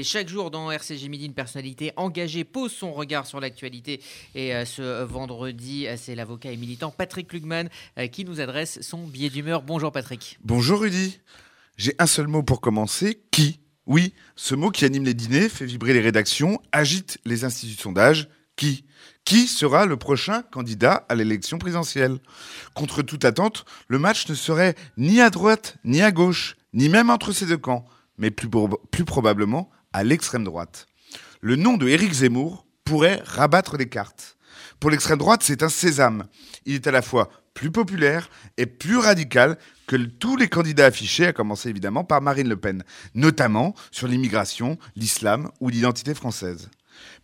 Chaque jour dans RCG Midi, une personnalité engagée pose son regard sur l'actualité. Et euh, ce vendredi, euh, c'est l'avocat et militant Patrick Klugman euh, qui nous adresse son billet d'humeur. Bonjour Patrick. Bonjour Rudy. J'ai un seul mot pour commencer. Qui? Oui, ce mot qui anime les dîners, fait vibrer les rédactions, agite les instituts de sondage. Qui? Qui sera le prochain candidat à l'élection présidentielle? Contre toute attente, le match ne serait ni à droite ni à gauche, ni même entre ces deux camps, mais plus probablement à l'extrême droite. Le nom de Éric Zemmour pourrait rabattre les cartes. Pour l'extrême droite, c'est un sésame. Il est à la fois plus populaire et plus radical que tous les candidats affichés, à commencer évidemment par Marine Le Pen, notamment sur l'immigration, l'islam ou l'identité française.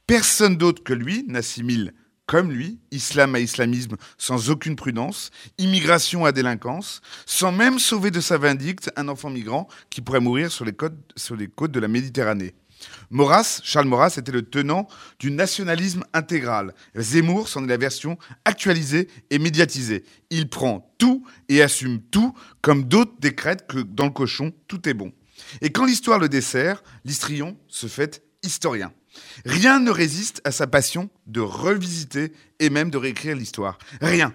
Personne d'autre que lui n'assimile comme lui, islam à islamisme sans aucune prudence, immigration à délinquance, sans même sauver de sa vindicte un enfant migrant qui pourrait mourir sur les côtes, sur les côtes de la Méditerranée. Maurras, Charles Maurras était le tenant du nationalisme intégral. Zemmour c'en est la version actualisée et médiatisée. Il prend tout et assume tout, comme d'autres décrètent que dans le cochon, tout est bon. Et quand l'histoire le dessert, l'histrion se fait historien. Rien ne résiste à sa passion de revisiter et même de réécrire l'histoire. Rien.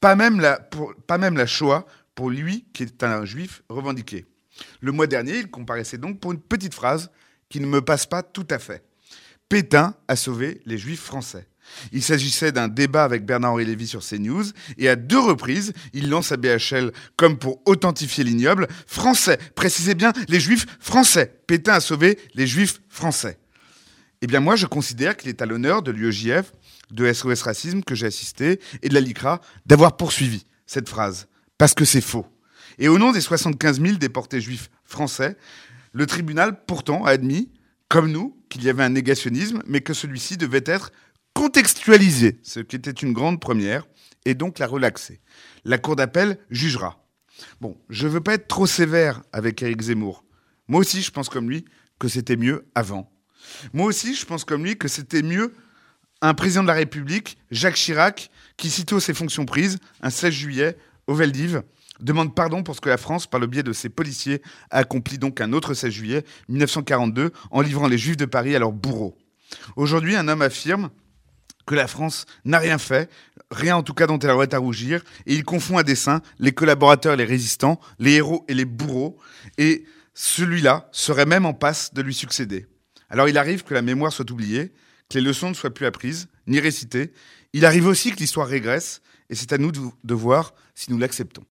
Pas même, la, pas même la Shoah pour lui qui est un juif revendiqué. Le mois dernier, il comparaissait donc pour une petite phrase qui ne me passe pas tout à fait. Pétain a sauvé les juifs français. Il s'agissait d'un débat avec Bernard-Henri Lévy sur CNews, et à deux reprises, il lance à BHL, comme pour authentifier l'ignoble, français, précisez bien, les juifs français. Pétain a sauvé les juifs français. Eh bien moi, je considère qu'il est à l'honneur de l'UEJF, de SOS Racisme que j'ai assisté, et de la LICRA, d'avoir poursuivi cette phrase, parce que c'est faux. Et au nom des 75 000 déportés juifs français, le tribunal, pourtant, a admis, comme nous, qu'il y avait un négationnisme, mais que celui-ci devait être contextualisé, ce qui était une grande première, et donc la relaxer. La Cour d'appel jugera. Bon, je veux pas être trop sévère avec Éric Zemmour. Moi aussi, je pense comme lui que c'était mieux avant. Moi aussi, je pense comme lui que c'était mieux un président de la République, Jacques Chirac, qui, sitôt ses fonctions prises, un 16 juillet, au Veldiv, demande pardon pour ce que la France, par le biais de ses policiers, a accompli donc un autre 16 juillet 1942 en livrant les Juifs de Paris à leurs bourreaux. Aujourd'hui, un homme affirme que la France n'a rien fait, rien en tout cas dont elle aurait à rougir, et il confond à dessein les collaborateurs et les résistants, les héros et les bourreaux, et celui-là serait même en passe de lui succéder. Alors il arrive que la mémoire soit oubliée, que les leçons ne soient plus apprises, ni récitées. Il arrive aussi que l'histoire régresse, et c'est à nous de voir si nous l'acceptons.